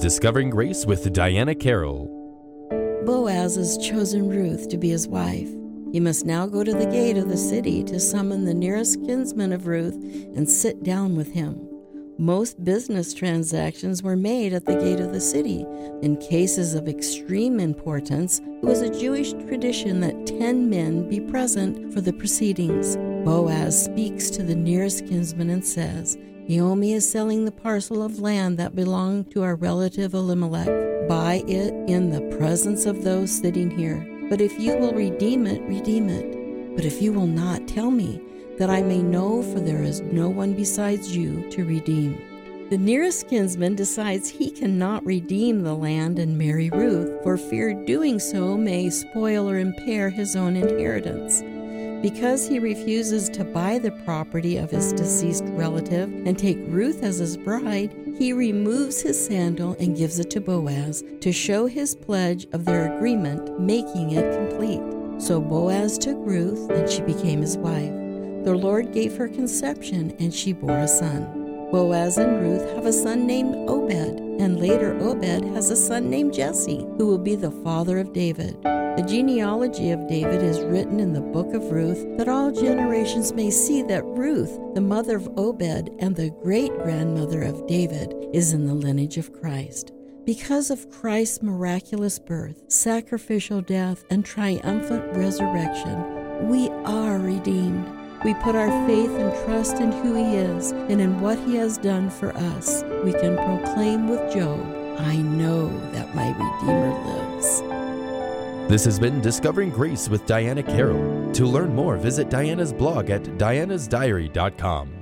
Discovering Grace with Diana Carroll. Boaz has chosen Ruth to be his wife. He must now go to the gate of the city to summon the nearest kinsman of Ruth and sit down with him. Most business transactions were made at the gate of the city. In cases of extreme importance, it was a Jewish tradition that ten men be present for the proceedings. Boaz speaks to the nearest kinsman and says, Naomi is selling the parcel of land that belonged to our relative Elimelech. Buy it in the presence of those sitting here. But if you will redeem it, redeem it. But if you will not, tell me that I may know, for there is no one besides you to redeem. The nearest kinsman decides he cannot redeem the land and marry Ruth, for fear doing so may spoil or impair his own inheritance. Because he refuses to buy the property of his deceased relative and take Ruth as his bride, he removes his sandal and gives it to Boaz to show his pledge of their agreement, making it complete. So Boaz took Ruth, and she became his wife. The Lord gave her conception, and she bore a son. Boaz and Ruth have a son named Obed, and later Obed has a son named Jesse, who will be the father of David. The genealogy of David is written in the book of Ruth that all generations may see that Ruth, the mother of Obed and the great grandmother of David, is in the lineage of Christ. Because of Christ's miraculous birth, sacrificial death, and triumphant resurrection, we are redeemed. We put our faith and trust in who He is and in what He has done for us. We can proclaim with Job, I know that my Redeemer lives. This has been Discovering Grace with Diana Carroll. To learn more, visit Diana's blog at dianasdiary.com.